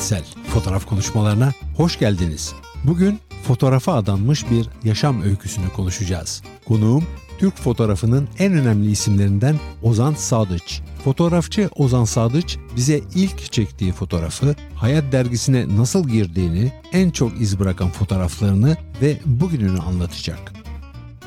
Ahmet Sel. Fotoğraf konuşmalarına hoş geldiniz. Bugün fotoğrafa adanmış bir yaşam öyküsünü konuşacağız. Konuğum Türk fotoğrafının en önemli isimlerinden Ozan Sadıç. Fotoğrafçı Ozan Sadıç bize ilk çektiği fotoğrafı, Hayat dergisine nasıl girdiğini, en çok iz bırakan fotoğraflarını ve bugününü anlatacak.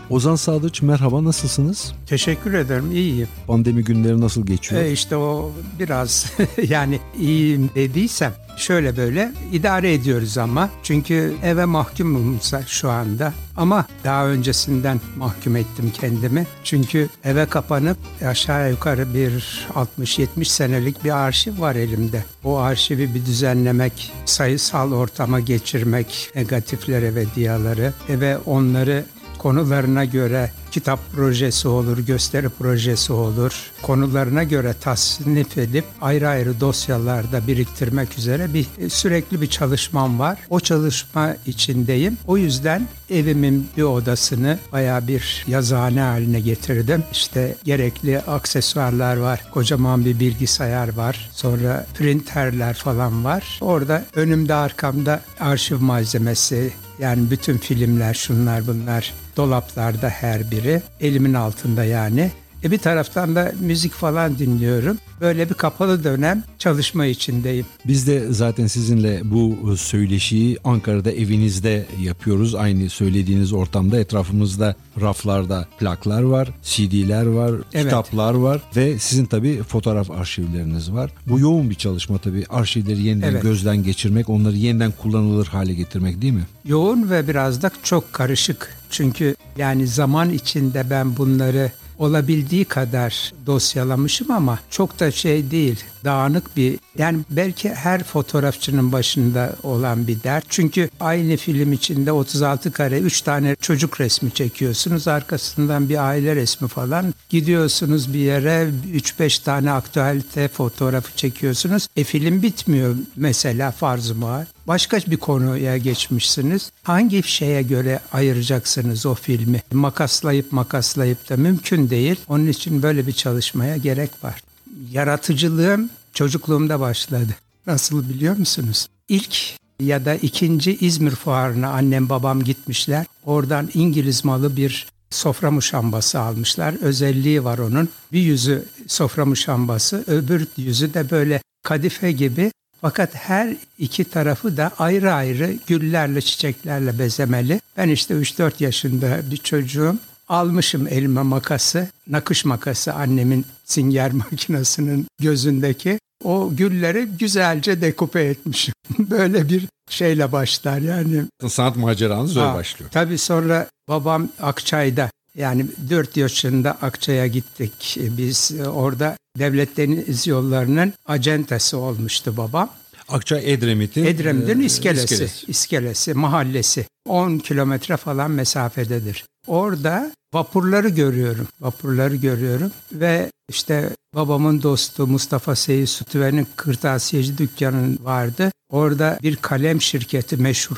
Ozan Sadıç merhaba nasılsınız? Teşekkür ederim iyiyim. Pandemi günleri nasıl geçiyor? E işte o biraz yani iyiyim dediysem şöyle böyle idare ediyoruz ama. Çünkü eve mahkumum şu anda. Ama daha öncesinden mahkum ettim kendimi. Çünkü eve kapanıp aşağı yukarı bir 60-70 senelik bir arşiv var elimde. O arşivi bir düzenlemek, sayısal ortama geçirmek, negatiflere ve diyaları ve onları konularına göre kitap projesi olur, gösteri projesi olur. Konularına göre tasnif edip ayrı ayrı dosyalarda biriktirmek üzere bir sürekli bir çalışmam var. O çalışma içindeyim. O yüzden evimin bir odasını baya bir yazıhane haline getirdim. İşte gerekli aksesuarlar var. Kocaman bir bilgisayar var. Sonra printerler falan var. Orada önümde arkamda arşiv malzemesi, yani bütün filmler şunlar bunlar dolaplarda her biri. Elimin altında yani. E bir taraftan da müzik falan dinliyorum. Böyle bir kapalı dönem çalışma içindeyim. Biz de zaten sizinle bu söyleşiyi Ankara'da evinizde yapıyoruz. Aynı söylediğiniz ortamda etrafımızda raflarda plaklar var, CD'ler var, evet. kitaplar var ve sizin tabii fotoğraf arşivleriniz var. Bu yoğun bir çalışma tabii. Arşivleri yeniden evet. gözden geçirmek, onları yeniden kullanılır hale getirmek değil mi? Yoğun ve biraz da çok karışık. Çünkü yani zaman içinde ben bunları olabildiği kadar dosyalamışım ama çok da şey değil. Dağınık bir yani belki her fotoğrafçının başında olan bir dert. Çünkü aynı film içinde 36 kare 3 tane çocuk resmi çekiyorsunuz. Arkasından bir aile resmi falan. Gidiyorsunuz bir yere 3-5 tane aktüelite fotoğrafı çekiyorsunuz. E film bitmiyor mesela farz-ı Başka bir konuya geçmişsiniz. Hangi şeye göre ayıracaksınız o filmi? Makaslayıp makaslayıp da mümkün değil. Onun için böyle bir çalışmaya gerek var. Yaratıcılığım çocukluğumda başladı. Nasıl biliyor musunuz? İlk ya da ikinci İzmir fuarına annem babam gitmişler. Oradan İngiliz malı bir sofra muşambası almışlar. Özelliği var onun. Bir yüzü sofra muşambası, öbür yüzü de böyle kadife gibi fakat her iki tarafı da ayrı ayrı güllerle, çiçeklerle bezemeli. Ben işte 3-4 yaşında bir çocuğum. Almışım elime makası, nakış makası annemin singer makinesinin gözündeki. O gülleri güzelce dekupe etmişim. Böyle bir şeyle başlar yani. Sanat maceranız öyle başlıyor. Tabii sonra babam Akçay'da yani 4 yaşında Akçay'a gittik. Biz orada devlet deniz yollarının acentesi olmuştu babam. Akçay Edremit'in Edremit'in e, iskelesi, iskelesi, iskelesi, mahallesi. 10 kilometre falan mesafededir. Orada vapurları görüyorum. Vapurları görüyorum ve işte babamın dostu Mustafa Seyit Sütüven'in kırtasiyeci dükkanı vardı. Orada bir kalem şirketi meşhur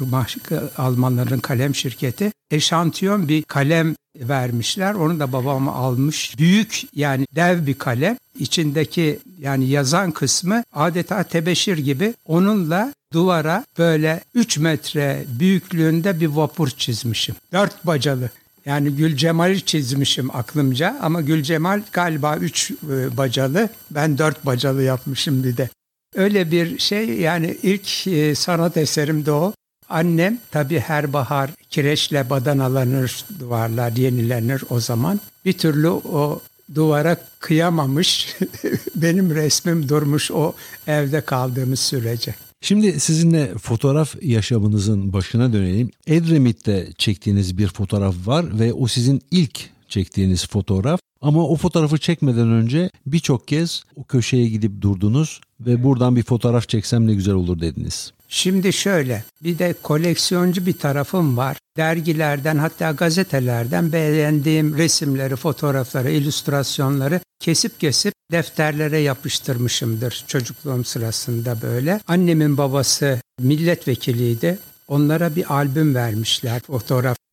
Almanların kalem şirketi eşantiyon bir kalem vermişler. Onu da babam almış. Büyük yani dev bir kalem. İçindeki yani yazan kısmı adeta tebeşir gibi onunla duvara böyle 3 metre büyüklüğünde bir vapur çizmişim. Dört bacalı. Yani Gül Cemal'i çizmişim aklımca ama Gül Cemal galiba üç e, bacalı. Ben dört bacalı yapmışım bir de. Öyle bir şey yani ilk e, sanat eserim de o. Annem tabii her bahar kireçle badanalanır duvarlar yenilenir o zaman. Bir türlü o duvara kıyamamış. Benim resmim durmuş o evde kaldığımız sürece. Şimdi sizinle fotoğraf yaşamınızın başına dönelim. Edremit'te çektiğiniz bir fotoğraf var ve o sizin ilk çektiğiniz fotoğraf. Ama o fotoğrafı çekmeden önce birçok kez o köşeye gidip durdunuz ve buradan bir fotoğraf çeksem ne güzel olur dediniz. Şimdi şöyle bir de koleksiyoncu bir tarafım var. Dergilerden hatta gazetelerden beğendiğim resimleri, fotoğrafları, illüstrasyonları kesip kesip defterlere yapıştırmışımdır çocukluğum sırasında böyle. Annemin babası milletvekiliydi. Onlara bir albüm vermişler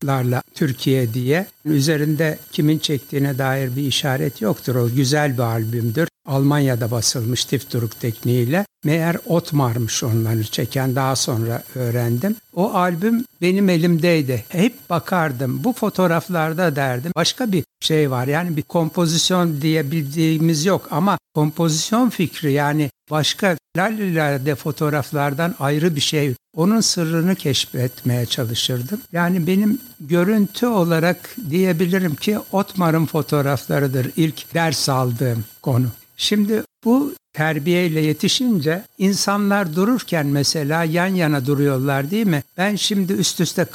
fotoğraflarla Türkiye diye. Üzerinde kimin çektiğine dair bir işaret yoktur. O güzel bir albümdür. Almanya'da basılmış Tifturuk tekniğiyle. Meğer Otmar'mış onları çeken daha sonra öğrendim. O albüm benim elimdeydi. Hep bakardım. Bu fotoğraflarda derdim. Başka bir şey var. Yani bir kompozisyon diyebildiğimiz yok ama kompozisyon fikri yani başka lalilerde fotoğraflardan ayrı bir şey. Onun sırrını keşfetmeye çalışırdım. Yani benim görüntü olarak diyebilirim ki Otmar'ın fotoğraflarıdır ilk ders aldığım konu. Şimdi bu terbiyeyle yetişince insanlar dururken mesela yan yana duruyorlar değil mi? Ben şimdi üst üste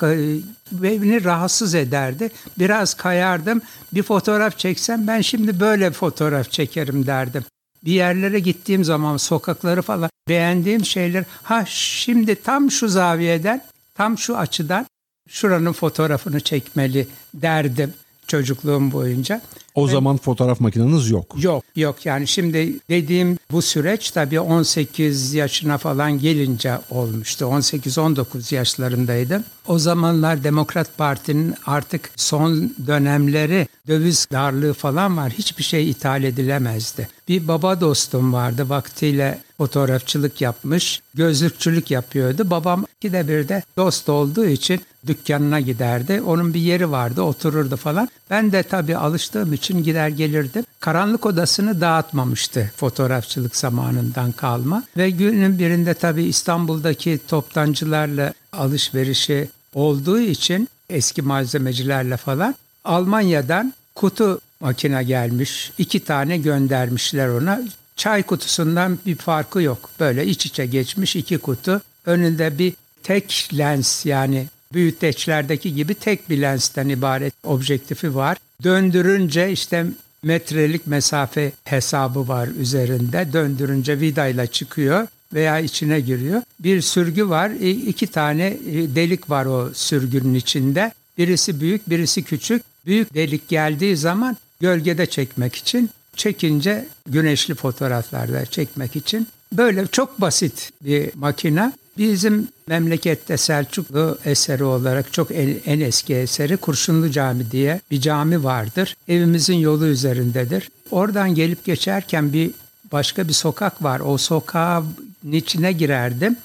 beni rahatsız ederdi. Biraz kayardım. Bir fotoğraf çeksem ben şimdi böyle fotoğraf çekerim derdim. Bir yerlere gittiğim zaman sokakları falan beğendiğim şeyler ha şimdi tam şu zaviyeden tam şu açıdan şuranın fotoğrafını çekmeli derdim çocukluğum boyunca. O Ve, zaman fotoğraf makineniz yok. Yok yok yani şimdi dediğim bu süreç tabii 18 yaşına falan gelince olmuştu. 18-19 yaşlarındaydım. O zamanlar Demokrat Parti'nin artık son dönemleri döviz darlığı falan var. Hiçbir şey ithal edilemezdi. Bir baba dostum vardı vaktiyle fotoğrafçılık yapmış, gözlükçülük yapıyordu. Babam iki de bir de dost olduğu için dükkanına giderdi. Onun bir yeri vardı, otururdu falan. Ben de tabii alıştığım için gider gelirdim. Karanlık odasını dağıtmamıştı fotoğrafçılık zamanından kalma. Ve günün birinde tabii İstanbul'daki toptancılarla alışverişi olduğu için eski malzemecilerle falan Almanya'dan kutu makine gelmiş. iki tane göndermişler ona. Çay kutusundan bir farkı yok. Böyle iç içe geçmiş iki kutu. Önünde bir tek lens yani büyüteçlerdeki gibi tek bir lensten ibaret objektifi var. Döndürünce işte metrelik mesafe hesabı var üzerinde. Döndürünce vidayla çıkıyor veya içine giriyor. Bir sürgü var. iki tane e, delik var o sürgünün içinde. Birisi büyük, birisi küçük. Büyük delik geldiği zaman gölgede çekmek için, çekince güneşli fotoğraflarda çekmek için. Böyle çok basit bir makine. Bizim memlekette Selçuklu eseri olarak çok en, en eski eseri Kurşunlu Cami diye bir cami vardır. Evimizin yolu üzerindedir. Oradan gelip geçerken bir başka bir sokak var. O sokağın içine girerdim.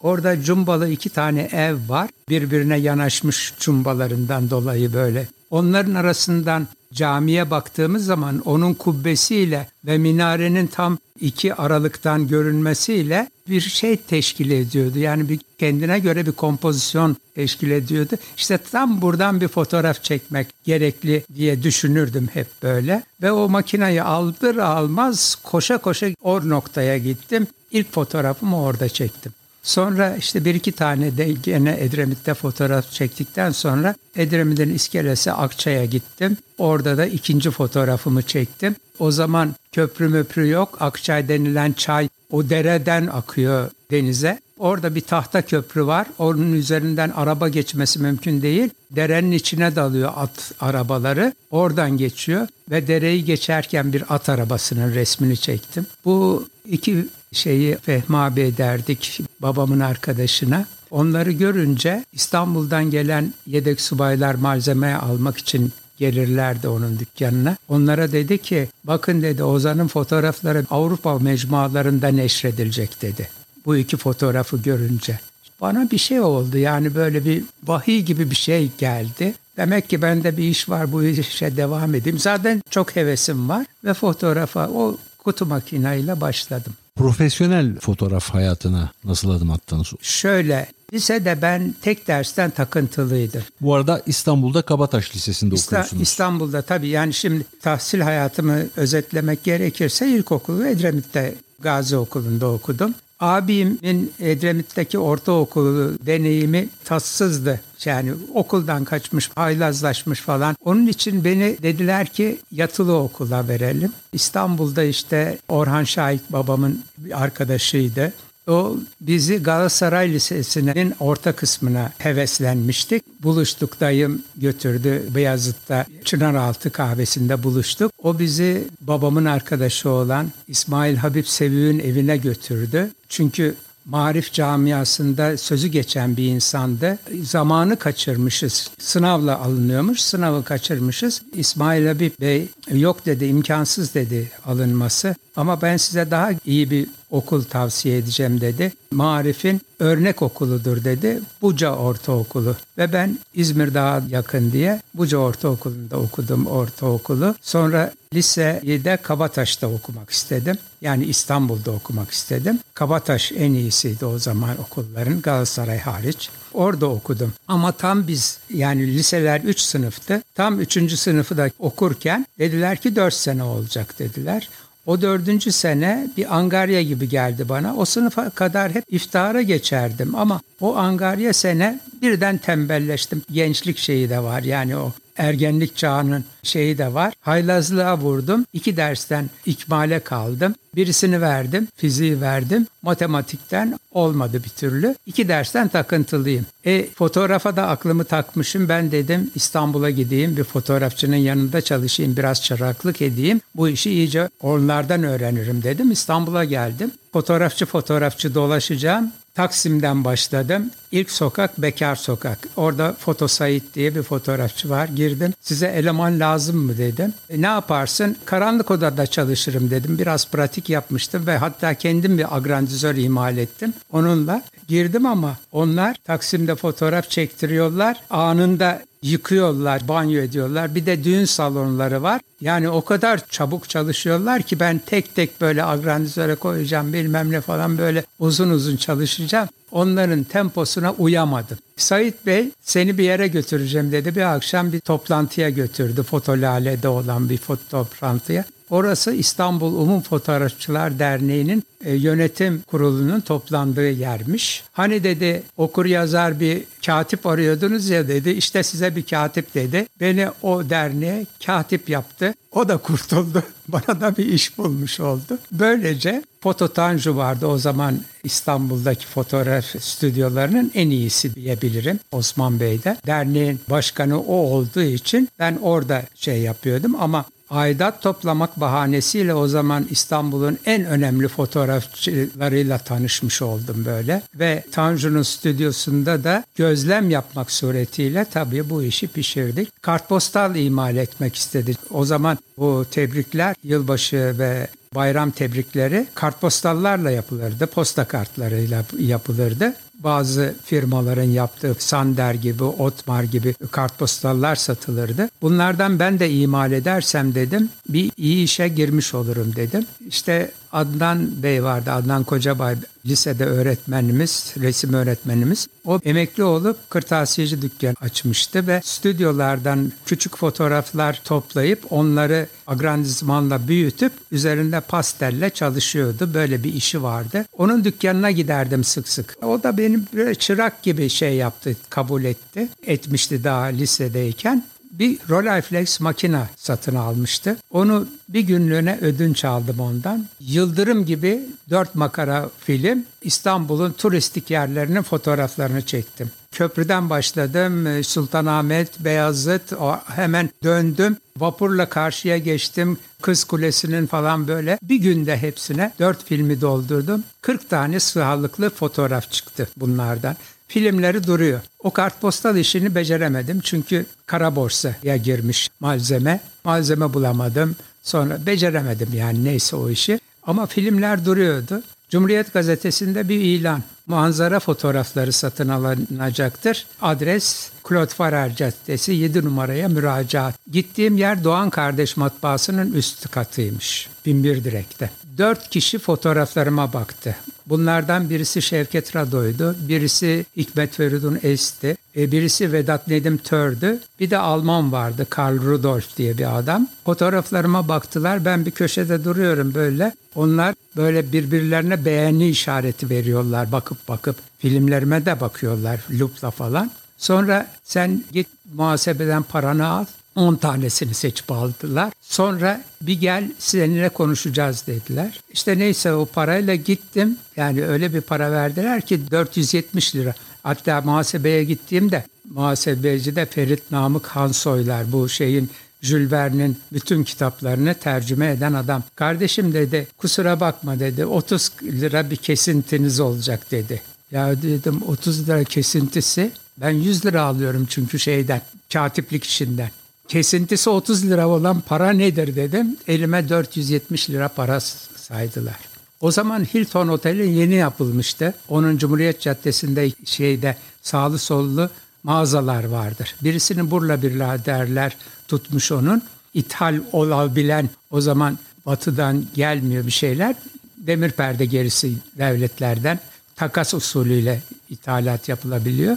Orada cumbalı iki tane ev var. Birbirine yanaşmış cumbalarından dolayı böyle. Onların arasından camiye baktığımız zaman onun kubbesiyle ve minarenin tam iki aralıktan görünmesiyle bir şey teşkil ediyordu. Yani bir kendine göre bir kompozisyon teşkil ediyordu. İşte tam buradan bir fotoğraf çekmek gerekli diye düşünürdüm hep böyle. Ve o makinayı aldır almaz koşa koşa o noktaya gittim. İlk fotoğrafımı orada çektim. Sonra işte bir iki tane de gene Edremit'te fotoğraf çektikten sonra Edremit'in iskelesi Akçay'a gittim. Orada da ikinci fotoğrafımı çektim. O zaman köprü möprü yok. Akçay denilen çay o dereden akıyor denize. Orada bir tahta köprü var. Onun üzerinden araba geçmesi mümkün değil. Derenin içine dalıyor at arabaları. Oradan geçiyor ve dereyi geçerken bir at arabasının resmini çektim. Bu iki şeyi Fehmi abi derdik babamın arkadaşına. Onları görünce İstanbul'dan gelen yedek subaylar malzeme almak için gelirlerdi onun dükkanına. Onlara dedi ki bakın dedi Ozan'ın fotoğrafları Avrupa mecmualarında neşredilecek dedi. Bu iki fotoğrafı görünce. Bana bir şey oldu yani böyle bir vahiy gibi bir şey geldi. Demek ki bende bir iş var bu işe devam edeyim. Zaten çok hevesim var ve fotoğrafa o kutu makineyle başladım. Profesyonel fotoğraf hayatına nasıl adım attınız? Şöyle, lisede ben tek dersten takıntılıydım. Bu arada İstanbul'da Kabataş Lisesi'nde İsta- okuyorsunuz. İstanbul'da tabii yani şimdi tahsil hayatımı özetlemek gerekirse ilkokulu Edremit'te Gazi Okulu'nda okudum. Abimin Edremit'teki ortaokulu deneyimi tatsızdı. Yani okuldan kaçmış, haylazlaşmış falan. Onun için beni dediler ki yatılı okula verelim. İstanbul'da işte Orhan Şahik babamın bir arkadaşıydı. O bizi Galatasaray Lisesi'nin orta kısmına heveslenmiştik. Buluştuk dayım götürdü Beyazıt'ta Çınaraltı kahvesinde buluştuk. O bizi babamın arkadaşı olan İsmail Habib Sevü'nün evine götürdü. Çünkü marif camiasında sözü geçen bir insandı. Zamanı kaçırmışız. Sınavla alınıyormuş. Sınavı kaçırmışız. İsmail Habib Bey yok dedi imkansız dedi alınması. Ama ben size daha iyi bir okul tavsiye edeceğim dedi. Marif'in örnek okuludur dedi. Buca Ortaokulu ve ben İzmir daha yakın diye Buca Ortaokulu'nda okudum ortaokulu. Sonra liseyi de Kabataş'ta okumak istedim. Yani İstanbul'da okumak istedim. Kabataş en iyisiydi o zaman okulların Galatasaray hariç. Orada okudum. Ama tam biz yani liseler 3 sınıftı. Tam 3. sınıfı da okurken dediler ki 4 sene olacak dediler. O dördüncü sene bir angarya gibi geldi bana. O sınıfa kadar hep iftara geçerdim ama o angarya sene birden tembelleştim. Gençlik şeyi de var yani o ergenlik çağının şeyi de var. Haylazlığa vurdum. İki dersten ikmale kaldım. Birisini verdim, fiziği verdim. Matematikten olmadı bir türlü. İki dersten takıntılıyım. E fotoğrafa da aklımı takmışım. Ben dedim İstanbul'a gideyim, bir fotoğrafçının yanında çalışayım, biraz çıraklık edeyim. Bu işi iyice onlardan öğrenirim dedim. İstanbul'a geldim. Fotoğrafçı fotoğrafçı dolaşacağım. Taksim'den başladım. İlk sokak Bekar Sokak. Orada Foto Said diye bir fotoğrafçı var. Girdim. Size eleman lazım mı dedim. E, ne yaparsın? Karanlık odada çalışırım dedim. Biraz pratik yapmıştım ve hatta kendim bir agrandizör imal ettim. Onunla girdim ama onlar Taksim'de fotoğraf çektiriyorlar. Anında yıkıyorlar, banyo ediyorlar. Bir de düğün salonları var. Yani o kadar çabuk çalışıyorlar ki ben tek tek böyle agrandizöre koyacağım bilmem ne falan böyle uzun uzun çalışacağım. Onların temposuna uyamadım. Sait Bey seni bir yere götüreceğim dedi. Bir akşam bir toplantıya götürdü. Fotolale'de olan bir foto toplantıya. Orası İstanbul Umum Fotoğrafçılar Derneği'nin e, yönetim kurulunun toplandığı yermiş. Hani dedi okur yazar bir katip arıyordunuz ya dedi. İşte size bir katip dedi. Beni o derneğe katip yaptı. O da kurtuldu. Bana da bir iş bulmuş oldu. Böylece Foto Tanju vardı o zaman İstanbul'daki fotoğraf stüdyolarının en iyisi diyebilirim Osman Bey'de. Derneğin başkanı o olduğu için ben orada şey yapıyordum ama aidat toplamak bahanesiyle o zaman İstanbul'un en önemli fotoğrafçılarıyla tanışmış oldum böyle. Ve Tanju'nun stüdyosunda da gözlem yapmak suretiyle tabii bu işi pişirdik. Kartpostal imal etmek istedik. O zaman bu tebrikler yılbaşı ve bayram tebrikleri kartpostallarla yapılırdı. Posta kartlarıyla yapılırdı bazı firmaların yaptığı Sander gibi, Otmar gibi kartpostallar satılırdı. Bunlardan ben de imal edersem dedim bir iyi işe girmiş olurum dedim. İşte Adnan Bey vardı, Adnan Kocabay lisede öğretmenimiz, resim öğretmenimiz. O emekli olup kırtasiyeci dükkan açmıştı ve stüdyolardan küçük fotoğraflar toplayıp onları agrandizmanla büyütüp üzerinde pastelle çalışıyordu. Böyle bir işi vardı. Onun dükkanına giderdim sık sık. O da beni böyle çırak gibi şey yaptı, kabul etti. Etmişti daha lisedeyken bir Rolleiflex makina satın almıştı. Onu bir günlüğüne ödünç aldım ondan. Yıldırım gibi dört makara film İstanbul'un turistik yerlerinin fotoğraflarını çektim. Köprüden başladım. Sultanahmet, Beyazıt, hemen döndüm. Vapurla karşıya geçtim. Kız Kulesi'nin falan böyle. Bir günde hepsine dört filmi doldurdum. 40 tane sağlıklı fotoğraf çıktı bunlardan filmleri duruyor. O kartpostal işini beceremedim çünkü kara borsaya girmiş malzeme. Malzeme bulamadım. Sonra beceremedim yani neyse o işi. Ama filmler duruyordu. Cumhuriyet Gazetesi'nde bir ilan. Manzara fotoğrafları satın alınacaktır. Adres Claude Farrer Caddesi 7 numaraya müracaat. Gittiğim yer Doğan Kardeş Matbaası'nın üst katıymış. Binbir Direk'te. Dört kişi fotoğraflarıma baktı. Bunlardan birisi Şevket Rado'ydu, birisi Hikmet Feridun Esti, e, birisi Vedat Nedim Tör'dü, bir de Alman vardı Karl Rudolf diye bir adam. Fotoğraflarıma baktılar, ben bir köşede duruyorum böyle. Onlar böyle birbirlerine beğeni işareti veriyorlar bakıp bakıp. Filmlerime de bakıyorlar lupla falan. Sonra sen git muhasebeden paranı al, 10 tanesini seçip aldılar. Sonra bir gel seninle konuşacağız dediler. İşte neyse o parayla gittim. Yani öyle bir para verdiler ki 470 lira. Hatta muhasebeye gittiğimde muhasebeci de Ferit Namık Hansoylar bu şeyin Jules Verne'in bütün kitaplarını tercüme eden adam. Kardeşim dedi kusura bakma dedi 30 lira bir kesintiniz olacak dedi. Ya dedim 30 lira kesintisi ben 100 lira alıyorum çünkü şeyden katiplik işinden kesintisi 30 lira olan para nedir dedim. Elime 470 lira para saydılar. O zaman Hilton Oteli yeni yapılmıştı. Onun Cumhuriyet Caddesi'nde şeyde sağlı sollu mağazalar vardır. Birisini Burla Biraderler tutmuş onun. İthal olabilen o zaman batıdan gelmiyor bir şeyler. Demir perde gerisi devletlerden takas usulüyle ithalat yapılabiliyor.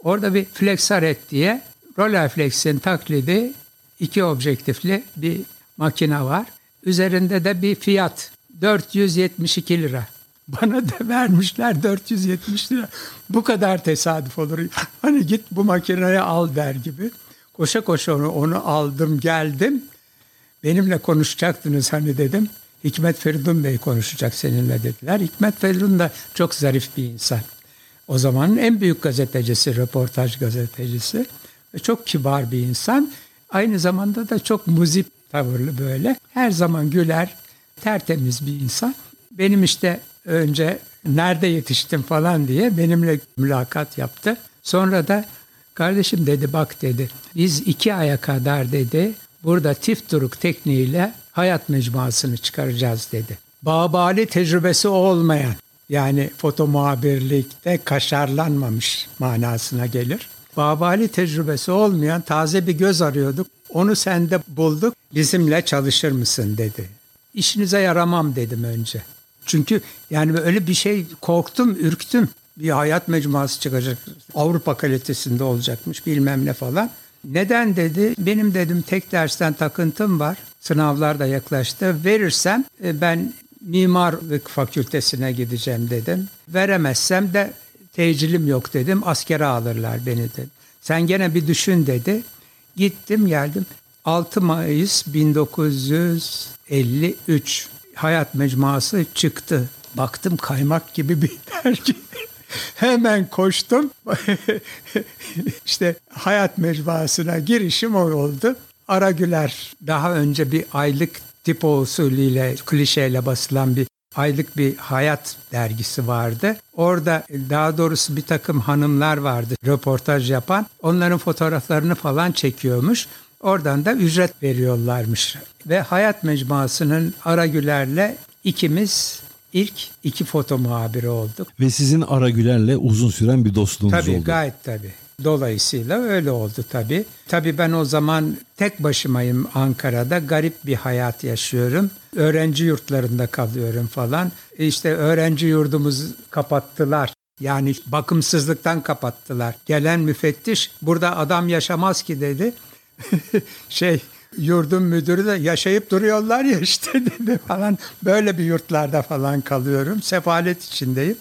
Orada bir Flexaret diye Rolleiflex'in taklidi iki objektifli bir makine var. Üzerinde de bir fiyat 472 lira. Bana da vermişler 470 lira. Bu kadar tesadüf olur. Hani git bu makineyi al der gibi. Koşa koşa onu, onu aldım geldim. Benimle konuşacaktınız hani dedim. Hikmet Feridun Bey konuşacak seninle dediler. Hikmet Feridun da çok zarif bir insan. O zamanın en büyük gazetecisi, röportaj gazetecisi. Ve çok kibar bir insan. Aynı zamanda da çok muzip tavırlı böyle. Her zaman güler, tertemiz bir insan. Benim işte önce nerede yetiştim falan diye benimle mülakat yaptı. Sonra da kardeşim dedi bak dedi biz iki aya kadar dedi burada tifturuk tekniğiyle hayat mecmuasını çıkaracağız dedi. Bağbali tecrübesi olmayan yani foto muhabirlikte kaşarlanmamış manasına gelir. Babali tecrübesi olmayan taze bir göz arıyorduk. Onu sende bulduk. Bizimle çalışır mısın dedi. İşinize yaramam dedim önce. Çünkü yani öyle bir şey korktum, ürktüm. Bir hayat mecmuası çıkacak. Avrupa kalitesinde olacakmış bilmem ne falan. Neden dedi? Benim dedim tek dersten takıntım var. Sınavlar da yaklaştı. Verirsem e, ben mimarlık fakültesine gideceğim dedim. Veremezsem de tecilim yok dedim. Askere alırlar beni dedim. Sen gene bir düşün dedi. Gittim geldim. 6 Mayıs 1953 Hayat Mecmuası çıktı. Baktım kaymak gibi bir dergi. Hemen koştum. işte Hayat Mecmuası'na girişim o oldu. Aragüler daha önce bir aylık tipo usulüyle, klişeyle basılan bir aylık bir hayat dergisi vardı. Orada daha doğrusu bir takım hanımlar vardı röportaj yapan. Onların fotoğraflarını falan çekiyormuş. Oradan da ücret veriyorlarmış. Ve Hayat Mecmuası'nın Aragüler'le ikimiz ilk iki foto muhabiri olduk. Ve sizin Aragüler'le uzun süren bir dostluğunuz tabii, oldu. Tabii gayet tabii. Dolayısıyla öyle oldu tabii. Tabii ben o zaman tek başımayım Ankara'da. Garip bir hayat yaşıyorum. Öğrenci yurtlarında kalıyorum falan. İşte öğrenci yurdumuz kapattılar. Yani bakımsızlıktan kapattılar. Gelen müfettiş burada adam yaşamaz ki dedi. şey yurdun müdürü de yaşayıp duruyorlar ya işte dedi falan. Böyle bir yurtlarda falan kalıyorum. Sefalet içindeyim.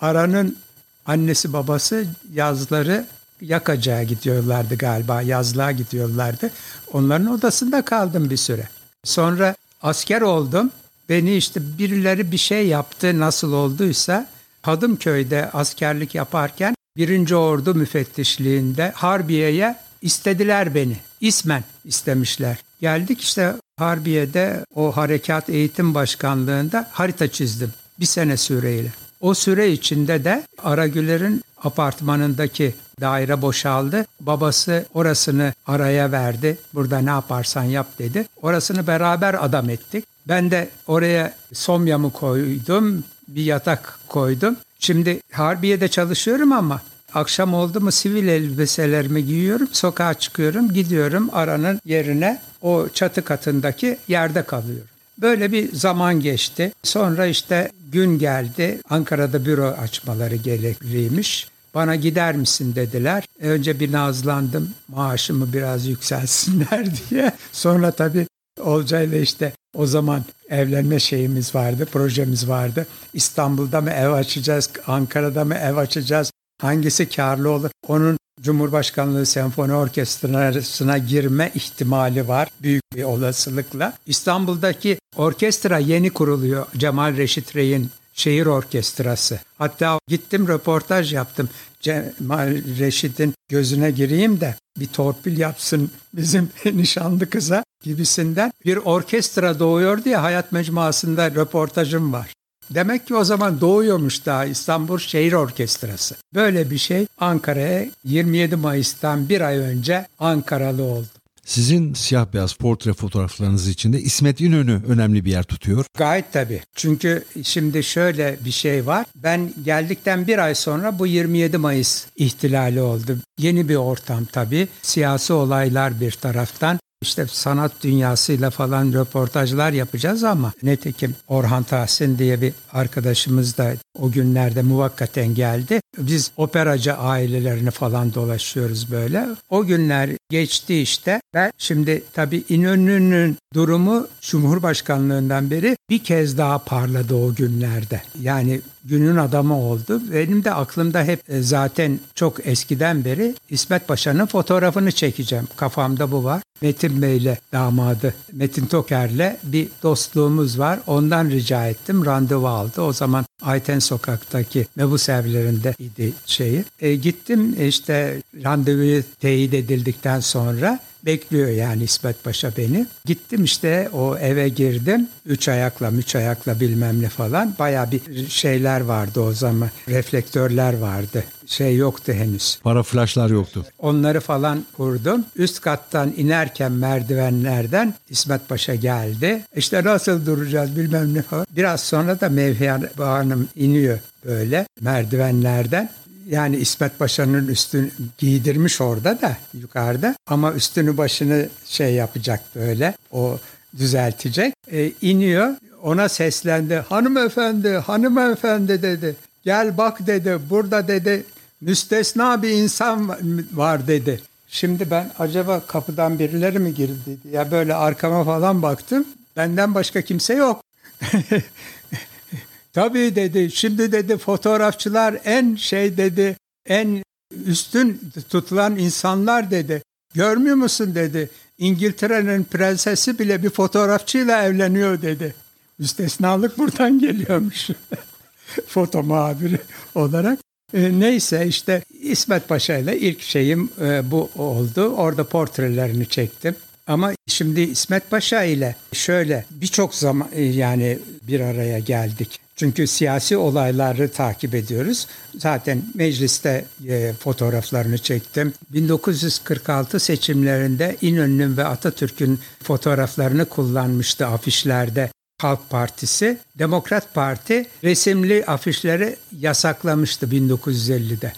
Aranın annesi babası yazları Yakaca'ya gidiyorlardı galiba. Yazlığa gidiyorlardı. Onların odasında kaldım bir süre. Sonra asker oldum. Beni işte birileri bir şey yaptı nasıl olduysa Hadımköy'de askerlik yaparken birinci Ordu müfettişliğinde Harbiye'ye istediler beni. İsmen istemişler. Geldik işte Harbiye'de o harekat eğitim başkanlığında harita çizdim. Bir sene süreyle. O süre içinde de Aragüler'in apartmanındaki daire boşaldı. Babası orasını araya verdi. Burada ne yaparsan yap dedi. Orasını beraber adam ettik. Ben de oraya somyamı koydum, bir yatak koydum. Şimdi Harbiye'de çalışıyorum ama akşam oldu mu sivil elbiselerimi giyiyorum, sokağa çıkıyorum, gidiyorum aranın yerine o çatı katındaki yerde kalıyorum. Böyle bir zaman geçti. Sonra işte gün geldi. Ankara'da büro açmaları gerekliymiş. Bana gider misin dediler. Önce bir nazlandım. Maaşımı biraz yükselsinler diye. Sonra tabii Olcay'la işte o zaman evlenme şeyimiz vardı, projemiz vardı. İstanbul'da mı ev açacağız, Ankara'da mı ev açacağız? Hangisi karlı olur? Onun Cumhurbaşkanlığı Senfoni Orkestrası'na girme ihtimali var büyük bir olasılıkla. İstanbul'daki orkestra yeni kuruluyor. Cemal Reşit Rey'in şehir orkestrası. Hatta gittim röportaj yaptım. Cemal Reşit'in gözüne gireyim de bir torpil yapsın bizim nişanlı kıza gibisinden bir orkestra doğuyor diye Hayat Mecmuası'nda röportajım var. Demek ki o zaman doğuyormuş daha İstanbul Şehir Orkestrası. Böyle bir şey Ankara'ya 27 Mayıs'tan bir ay önce Ankaralı oldu. Sizin siyah beyaz portre fotoğraflarınız içinde İsmet İnönü önemli bir yer tutuyor. Gayet tabii. Çünkü şimdi şöyle bir şey var. Ben geldikten bir ay sonra bu 27 Mayıs ihtilali oldu. Yeni bir ortam tabii. Siyasi olaylar bir taraftan. İşte sanat dünyasıyla falan röportajlar yapacağız ama netekim Orhan Tahsin diye bir arkadaşımız da o günlerde muvakkaten geldi. Biz operacı ailelerini falan dolaşıyoruz böyle. O günler geçti işte. Ben şimdi tabii İnönü'nün durumu Cumhurbaşkanlığından beri bir kez daha parladı o günlerde. Yani günün adamı oldu. Benim de aklımda hep e, zaten çok eskiden beri İsmet Paşa'nın fotoğrafını çekeceğim. Kafamda bu var. Metin Bey'le damadı Metin Toker'le bir dostluğumuz var. Ondan rica ettim. Randevu aldı. O zaman Ayten Sokak'taki mebus evlerinde idi şeyi. E, gittim işte randevuyu teyit edildikten sonra bekliyor yani İsmet Paşa beni. Gittim işte o eve girdim. Üç ayakla, üç ayakla bilmem ne falan. Baya bir şeyler vardı o zaman. Reflektörler vardı. Şey yoktu henüz. Para flaşlar yoktu. Onları falan kurdum. Üst kattan inerken merdivenlerden İsmet Paşa geldi. İşte nasıl duracağız bilmem ne falan. Biraz sonra da Mevhiye Hanım iniyor böyle merdivenlerden. Yani İsmet Paşa'nın üstünü giydirmiş orada da yukarıda ama üstünü başını şey yapacak böyle o düzeltecek. E, iniyor ona seslendi hanımefendi hanımefendi dedi gel bak dedi burada dedi müstesna bir insan var dedi. Şimdi ben acaba kapıdan birileri mi girdi dedi. Ya böyle arkama falan baktım. Benden başka kimse yok. Tabii dedi. Şimdi dedi fotoğrafçılar en şey dedi. En üstün tutulan insanlar dedi. Görmüyor musun dedi. İngiltere'nin prensesi bile bir fotoğrafçıyla evleniyor dedi. Müstesnalık buradan geliyormuş. Foto muhabiri olarak. E, neyse işte İsmet Paşa ile ilk şeyim e, bu oldu. Orada portrelerini çektim. Ama şimdi İsmet Paşa ile şöyle birçok zaman e, yani bir araya geldik. Çünkü siyasi olayları takip ediyoruz. Zaten mecliste e, fotoğraflarını çektim. 1946 seçimlerinde İnönü'nün ve Atatürk'ün fotoğraflarını kullanmıştı afişlerde. Halk Partisi, Demokrat Parti resimli afişleri yasaklamıştı 1950'de.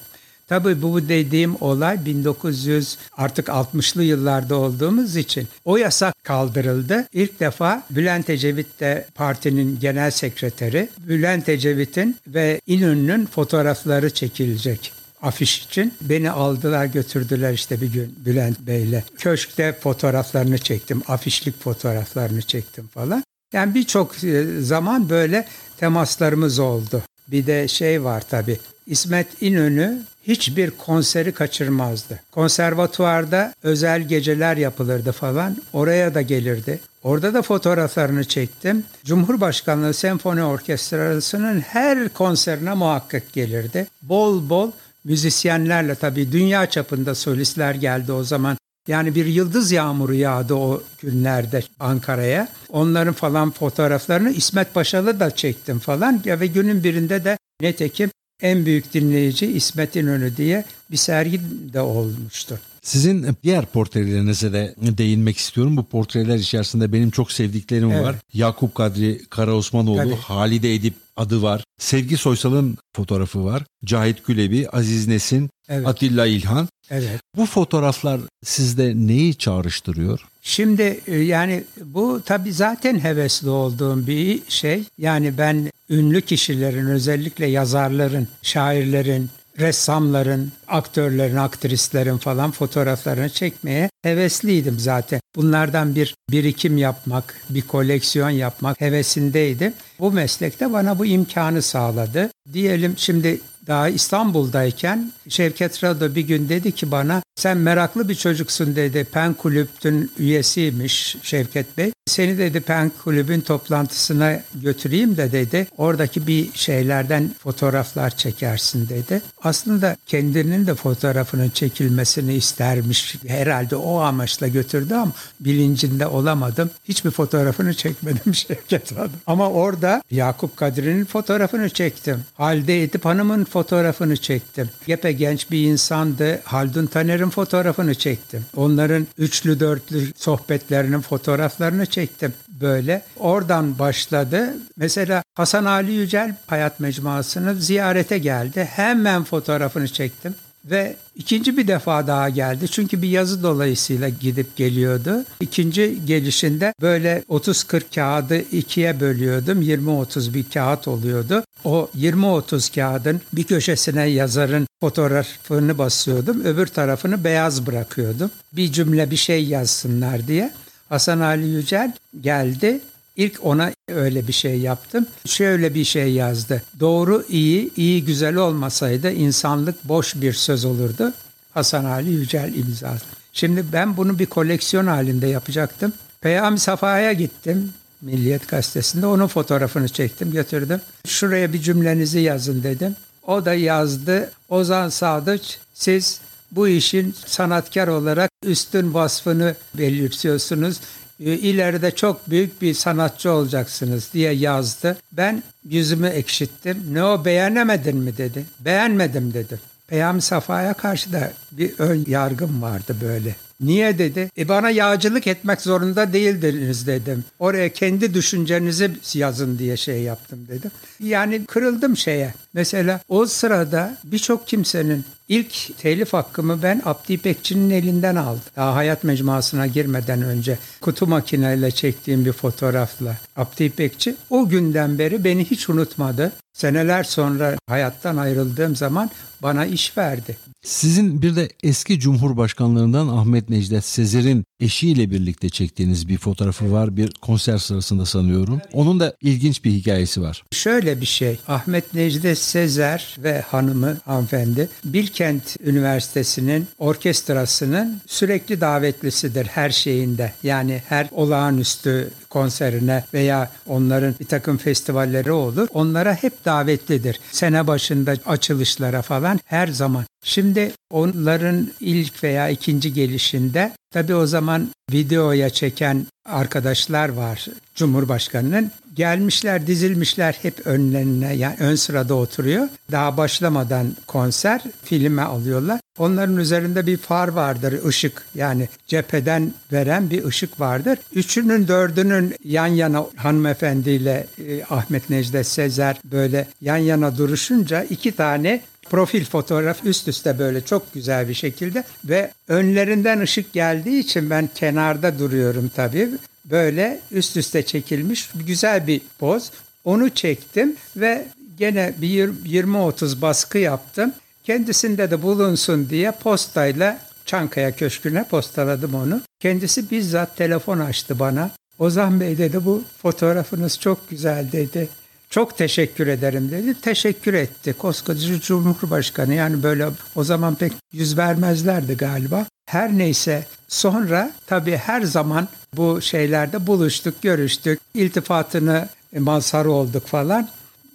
Tabii bu dediğim olay 1900 artık 60'lı yıllarda olduğumuz için o yasak kaldırıldı. İlk defa Bülent Ecevit de partinin genel sekreteri. Bülent Ecevit'in ve İnönü'nün fotoğrafları çekilecek afiş için. Beni aldılar götürdüler işte bir gün Bülent Bey'le. Köşkte fotoğraflarını çektim, afişlik fotoğraflarını çektim falan. Yani birçok e, zaman böyle temaslarımız oldu. Bir de şey var tabii. İsmet İnönü hiçbir konseri kaçırmazdı. Konservatuvarda özel geceler yapılırdı falan. Oraya da gelirdi. Orada da fotoğraflarını çektim. Cumhurbaşkanlığı Senfoni Orkestrası'nın her konserine muhakkak gelirdi. Bol bol müzisyenlerle tabii dünya çapında solistler geldi o zaman. Yani bir yıldız yağmuru yağdı o günlerde Ankara'ya. Onların falan fotoğraflarını İsmet Paşalı da çektim falan. Ya ve günün birinde de netekim en büyük dinleyici İsmet İnönü diye bir sergi de olmuştu. Sizin diğer portrelerinize de değinmek istiyorum. Bu portreler içerisinde benim çok sevdiklerim evet. var. Yakup Kadri Karaosmanoğlu, Tabii. Halide Edip adı var. Sevgi Soysal'ın fotoğrafı var. Cahit Gülebi, Aziz Nesin, evet. Atilla İlhan. Evet. Bu fotoğraflar sizde neyi çağrıştırıyor? Şimdi e, yani bu tabii zaten hevesli olduğum bir şey. Yani ben ünlü kişilerin özellikle yazarların, şairlerin, ressamların, aktörlerin, aktrislerin falan fotoğraflarını çekmeye hevesliydim zaten. Bunlardan bir birikim yapmak, bir koleksiyon yapmak hevesindeydim. Bu meslekte bana bu imkanı sağladı. Diyelim şimdi daha İstanbul'dayken Şevket Rado bir gün dedi ki bana sen meraklı bir çocuksun dedi. Pen Kulüp'ün üyesiymiş Şevket Bey. seni dedi pen kulübün toplantısına götüreyim de dedi. Oradaki bir şeylerden fotoğraflar çekersin dedi. Aslında kendinin de fotoğrafının çekilmesini istermiş. Herhalde o amaçla götürdü ama bilincinde olamadım. Hiçbir fotoğrafını çekmedim Şevket Hanım. Ama orada Yakup Kadri'nin fotoğrafını çektim. Halide Edip Hanım'ın fotoğrafını çektim. Gepe genç bir insandı. Haldun Taner'in fotoğrafını çektim. Onların üçlü dörtlü sohbetlerinin fotoğraflarını çektim böyle. Oradan başladı. Mesela Hasan Ali Yücel Hayat Mecmuası'nı ziyarete geldi. Hemen fotoğrafını çektim. Ve ikinci bir defa daha geldi. Çünkü bir yazı dolayısıyla gidip geliyordu. İkinci gelişinde böyle 30-40 kağıdı ikiye bölüyordum. 20-30 bir kağıt oluyordu. O 20-30 kağıdın bir köşesine yazarın fotoğrafını basıyordum. Öbür tarafını beyaz bırakıyordum. Bir cümle bir şey yazsınlar diye. Hasan Ali Yücel geldi. İlk ona öyle bir şey yaptım. Şöyle bir şey yazdı. Doğru iyi, iyi güzel olmasaydı insanlık boş bir söz olurdu. Hasan Ali Yücel imzalı. Şimdi ben bunu bir koleksiyon halinde yapacaktım. Peyami Safa'ya gittim. Milliyet Gazetesi'nde onun fotoğrafını çektim götürdüm. Şuraya bir cümlenizi yazın dedim. O da yazdı. Ozan Sadıç siz bu işin sanatkar olarak üstün vasfını belirtiyorsunuz. E, ileride çok büyük bir sanatçı olacaksınız diye yazdı. Ben yüzümü ekşittim. Ne o beğenemedin mi dedi. Beğenmedim dedim. Peyami Safa'ya karşı da bir ön yargım vardı böyle. Niye dedi? E bana yağcılık etmek zorunda değildiniz dedim. Oraya kendi düşüncenizi yazın diye şey yaptım dedim. Yani kırıldım şeye. Mesela o sırada birçok kimsenin ilk telif hakkımı ben Abdi İpekçi'nin elinden aldım. Daha hayat mecmuasına girmeden önce kutu makineyle çektiğim bir fotoğrafla. Abdi İpekçi o günden beri beni hiç unutmadı. Seneler sonra hayattan ayrıldığım zaman bana iş verdi. Sizin bir de eski Cumhurbaşkanlarından Ahmet Necdet Sezer'in eşiyle birlikte çektiğiniz bir fotoğrafı var bir konser sırasında sanıyorum. Onun da ilginç bir hikayesi var. Şöyle bir şey. Ahmet Necdet Sezer ve hanımı hanımefendi Bilkent Üniversitesi'nin orkestrasının sürekli davetlisidir her şeyinde. Yani her olağanüstü konserine veya onların bir takım festivalleri olur. Onlara hep davetlidir. Sene başında açılışlara falan her zaman. Şimdi onların ilk veya ikinci gelişinde tabii o zaman videoya çeken arkadaşlar var Cumhurbaşkanı'nın. Gelmişler dizilmişler hep önlerine yani ön sırada oturuyor. Daha başlamadan konser filme alıyorlar. Onların üzerinde bir far vardır ışık yani cepheden veren bir ışık vardır. Üçünün dördünün yan yana hanımefendiyle e, Ahmet Necdet Sezer böyle yan yana duruşunca iki tane profil fotoğraf üst üste böyle çok güzel bir şekilde ve önlerinden ışık geldiği için ben kenarda duruyorum tabii. Böyle üst üste çekilmiş güzel bir poz. Onu çektim ve gene bir 20-30 baskı yaptım. Kendisinde de bulunsun diye postayla Çankaya Köşkü'ne postaladım onu. Kendisi bizzat telefon açtı bana. Ozan Bey dedi bu fotoğrafınız çok güzel dedi. Çok teşekkür ederim dedi. Teşekkür etti. Koskoca Cumhurbaşkanı yani böyle o zaman pek yüz vermezlerdi galiba. Her neyse sonra tabii her zaman bu şeylerde buluştuk, görüştük. İltifatını mazhar olduk falan.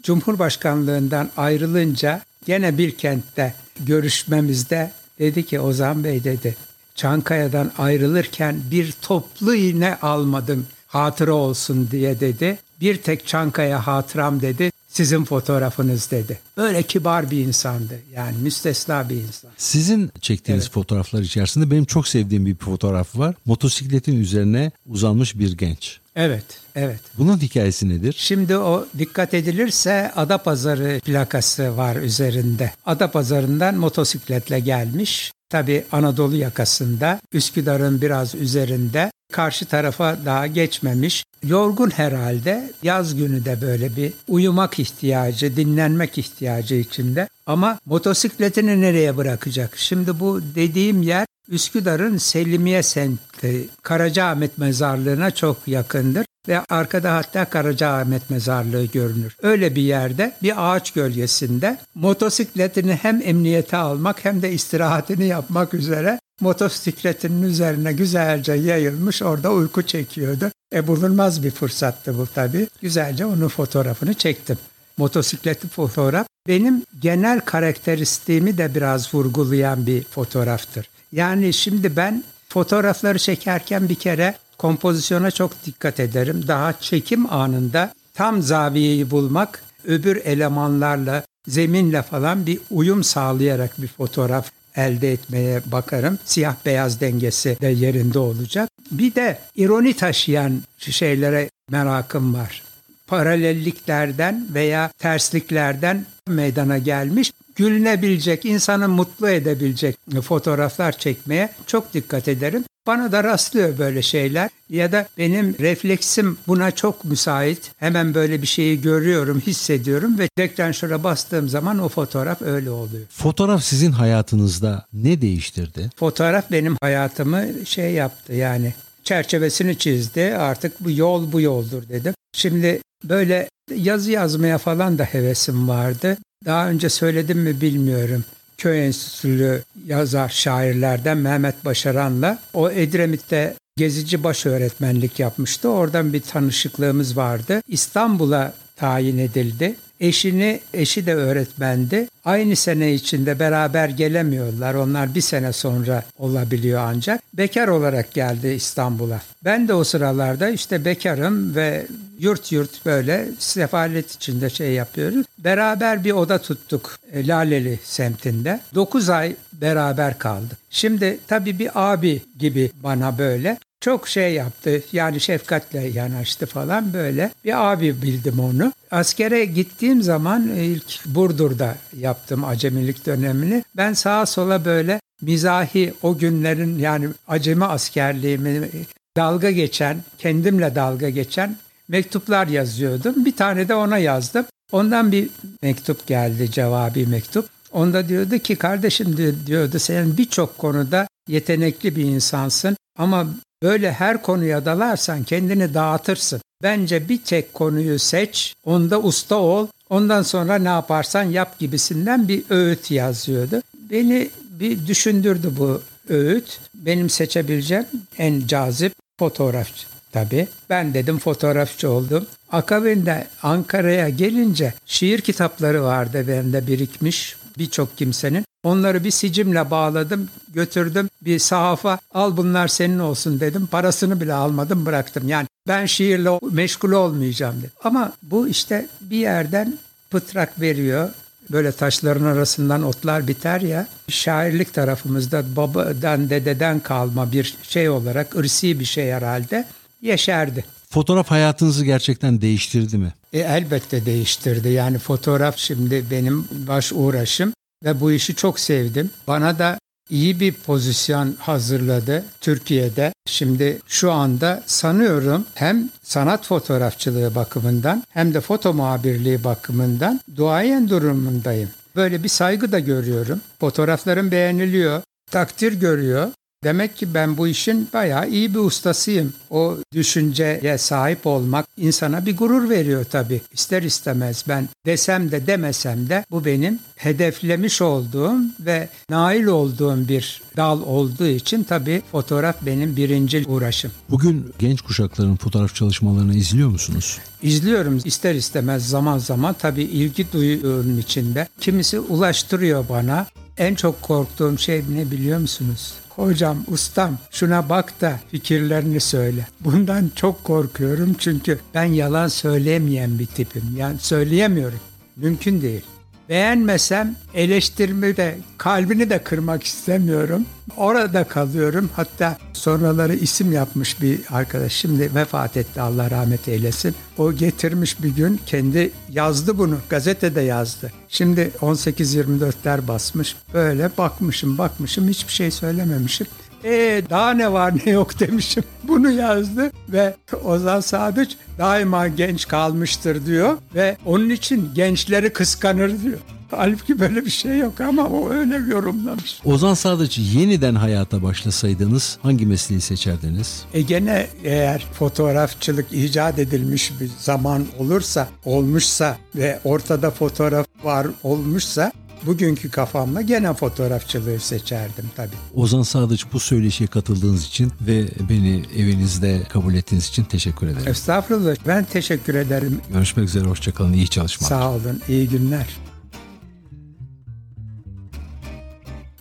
Cumhurbaşkanlığından ayrılınca gene bir kentte görüşmemizde dedi ki Ozan Bey dedi Çankaya'dan ayrılırken bir toplu iğne almadım hatıra olsun diye dedi. Bir tek Çankaya hatıram dedi. Sizin fotoğrafınız dedi. Böyle kibar bir insandı. Yani müstesna bir insan. Sizin çektiğiniz evet. fotoğraflar içerisinde benim çok sevdiğim bir fotoğraf var. Motosikletin üzerine uzanmış bir genç. Evet, evet. Bunun hikayesi nedir? Şimdi o dikkat edilirse Adapazarı plakası var üzerinde. Adapazarı'ndan motosikletle gelmiş. Tabi Anadolu yakasında, Üsküdar'ın biraz üzerinde karşı tarafa daha geçmemiş. Yorgun herhalde. Yaz günü de böyle bir uyumak ihtiyacı, dinlenmek ihtiyacı içinde. Ama motosikletini nereye bırakacak? Şimdi bu dediğim yer Üsküdar'ın Selimiye semti Karacaahmet mezarlığına çok yakındır ve arkada hatta Karacaahmet mezarlığı görünür. Öyle bir yerde bir ağaç gölgesinde motosikletini hem emniyete almak hem de istirahatini yapmak üzere motosikletinin üzerine güzelce yayılmış orada uyku çekiyordu. E bulunmaz bir fırsattı bu tabii. Güzelce onun fotoğrafını çektim. Motosikletli fotoğraf benim genel karakteristiğimi de biraz vurgulayan bir fotoğraftır. Yani şimdi ben fotoğrafları çekerken bir kere kompozisyona çok dikkat ederim. Daha çekim anında tam zaviyeyi bulmak, öbür elemanlarla, zeminle falan bir uyum sağlayarak bir fotoğraf elde etmeye bakarım. Siyah beyaz dengesi de yerinde olacak. Bir de ironi taşıyan şeylere merakım var. Paralelliklerden veya tersliklerden meydana gelmiş gülünebilecek, insanı mutlu edebilecek fotoğraflar çekmeye çok dikkat ederim. Bana da rastlıyor böyle şeyler ya da benim refleksim buna çok müsait. Hemen böyle bir şeyi görüyorum, hissediyorum ve tekrar şura bastığım zaman o fotoğraf öyle oluyor. Fotoğraf sizin hayatınızda ne değiştirdi? Fotoğraf benim hayatımı şey yaptı yani çerçevesini çizdi. Artık bu yol bu yoldur dedim. Şimdi böyle yazı yazmaya falan da hevesim vardı. Daha önce söyledim mi bilmiyorum. Köy Enstitülü yazar şairlerden Mehmet Başaran'la o Edremit'te gezici baş öğretmenlik yapmıştı. Oradan bir tanışıklığımız vardı. İstanbul'a tayin edildi. Eşini, eşi de öğretmendi. Aynı sene içinde beraber gelemiyorlar. Onlar bir sene sonra olabiliyor ancak. Bekar olarak geldi İstanbul'a. Ben de o sıralarda işte bekarım ve yurt yurt böyle sefalet içinde şey yapıyoruz. Beraber bir oda tuttuk e, Laleli semtinde. 9 ay beraber kaldık. Şimdi tabii bir abi gibi bana böyle çok şey yaptı. Yani şefkatle yanaştı falan böyle. Bir abi bildim onu. Askere gittiğim zaman e, ilk Burdur'da yaptım acemilik dönemini. Ben sağa sola böyle mizahi o günlerin yani acemi askerliğimi dalga geçen, kendimle dalga geçen mektuplar yazıyordum. Bir tane de ona yazdım. Ondan bir mektup geldi, cevabi mektup. Onda diyordu ki kardeşim diyordu senin birçok konuda yetenekli bir insansın ama Böyle her konuya dalarsan kendini dağıtırsın. Bence bir tek konuyu seç, onda usta ol, ondan sonra ne yaparsan yap gibisinden bir öğüt yazıyordu. Beni bir düşündürdü bu öğüt. Benim seçebileceğim en cazip fotoğrafçı tabii. Ben dedim fotoğrafçı oldum. Akabinde Ankara'ya gelince şiir kitapları vardı bende birikmiş birçok kimsenin. Onları bir sicimle bağladım, götürdüm bir sahafa. Al bunlar senin olsun dedim. Parasını bile almadım, bıraktım. Yani ben şiirle meşgul olmayacağım dedim. Ama bu işte bir yerden pıtrak veriyor. Böyle taşların arasından otlar biter ya. Şairlik tarafımızda babadan dededen kalma bir şey olarak ırsi bir şey herhalde yeşerdi. Fotoğraf hayatınızı gerçekten değiştirdi mi? E, elbette değiştirdi. Yani fotoğraf şimdi benim baş uğraşım ve bu işi çok sevdim. Bana da iyi bir pozisyon hazırladı Türkiye'de. Şimdi şu anda sanıyorum hem sanat fotoğrafçılığı bakımından hem de foto muhabirliği bakımından duayen durumundayım. Böyle bir saygı da görüyorum. Fotoğraflarım beğeniliyor, takdir görüyor. Demek ki ben bu işin bayağı iyi bir ustasıyım. O düşünceye sahip olmak insana bir gurur veriyor tabii. İster istemez ben desem de demesem de bu benim hedeflemiş olduğum ve nail olduğum bir dal olduğu için tabii fotoğraf benim birinci uğraşım. Bugün genç kuşakların fotoğraf çalışmalarını izliyor musunuz? İzliyorum ister istemez zaman zaman tabii ilgi duyduğum içinde. Kimisi ulaştırıyor bana. En çok korktuğum şey ne biliyor musunuz? Hocam, ustam şuna bak da fikirlerini söyle. Bundan çok korkuyorum çünkü ben yalan söyleyemeyen bir tipim. Yani söyleyemiyorum. Mümkün değil. Beğenmesem eleştirimi de kalbini de kırmak istemiyorum. Orada kalıyorum. Hatta sonraları isim yapmış bir arkadaş şimdi vefat etti Allah rahmet eylesin. O getirmiş bir gün kendi yazdı bunu gazetede yazdı. Şimdi 18-24'ler basmış. Böyle bakmışım bakmışım hiçbir şey söylememişim. E daha ne var ne yok demişim. Bunu yazdı ve Ozan Sadıç daima genç kalmıştır diyor ve onun için gençleri kıskanır diyor. Halbuki böyle bir şey yok ama o öyle yorumlamış. Ozan Sadıç yeniden hayata başlasaydınız hangi mesleği seçerdiniz? E gene eğer fotoğrafçılık icat edilmiş bir zaman olursa, olmuşsa ve ortada fotoğraf var olmuşsa bugünkü kafamla gene fotoğrafçılığı seçerdim tabii. Ozan Sadıç bu söyleşiye katıldığınız için ve beni evinizde kabul ettiğiniz için teşekkür ederim. Estağfurullah. Ben teşekkür ederim. Görüşmek üzere. Hoşçakalın. İyi çalışmalar. Sağ olun. İyi günler.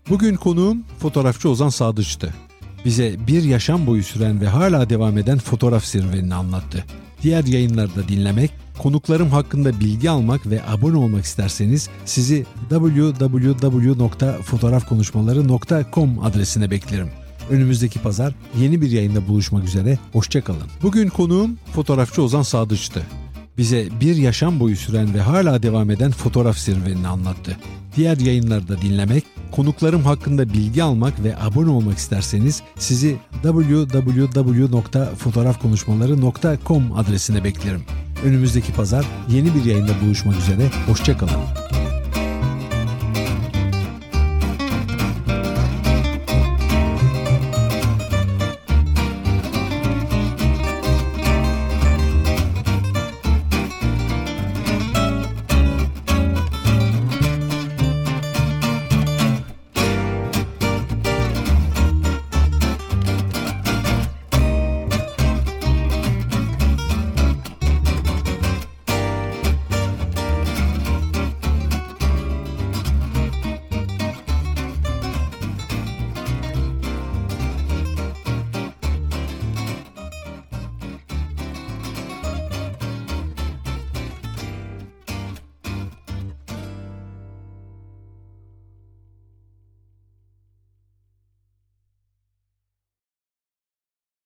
Bugün konuğum fotoğrafçı Ozan Sadıç'tı. Bize bir yaşam boyu süren ve hala devam eden fotoğraf serüvenini anlattı. Diğer yayınlarda dinlemek, konuklarım hakkında bilgi almak ve abone olmak isterseniz sizi www.fotoğrafkonuşmaları.com adresine beklerim. Önümüzdeki pazar yeni bir yayında buluşmak üzere, hoşçakalın. Bugün konuğum fotoğrafçı Ozan Sadıç'tı. Bize bir yaşam boyu süren ve hala devam eden fotoğraf serüvenini anlattı. Diğer yayınlarda dinlemek, konuklarım hakkında bilgi almak ve abone olmak isterseniz sizi www.fotoğrafkonuşmaları.com adresine beklerim. Önümüzdeki pazar yeni bir yayında buluşmak üzere, hoşçakalın.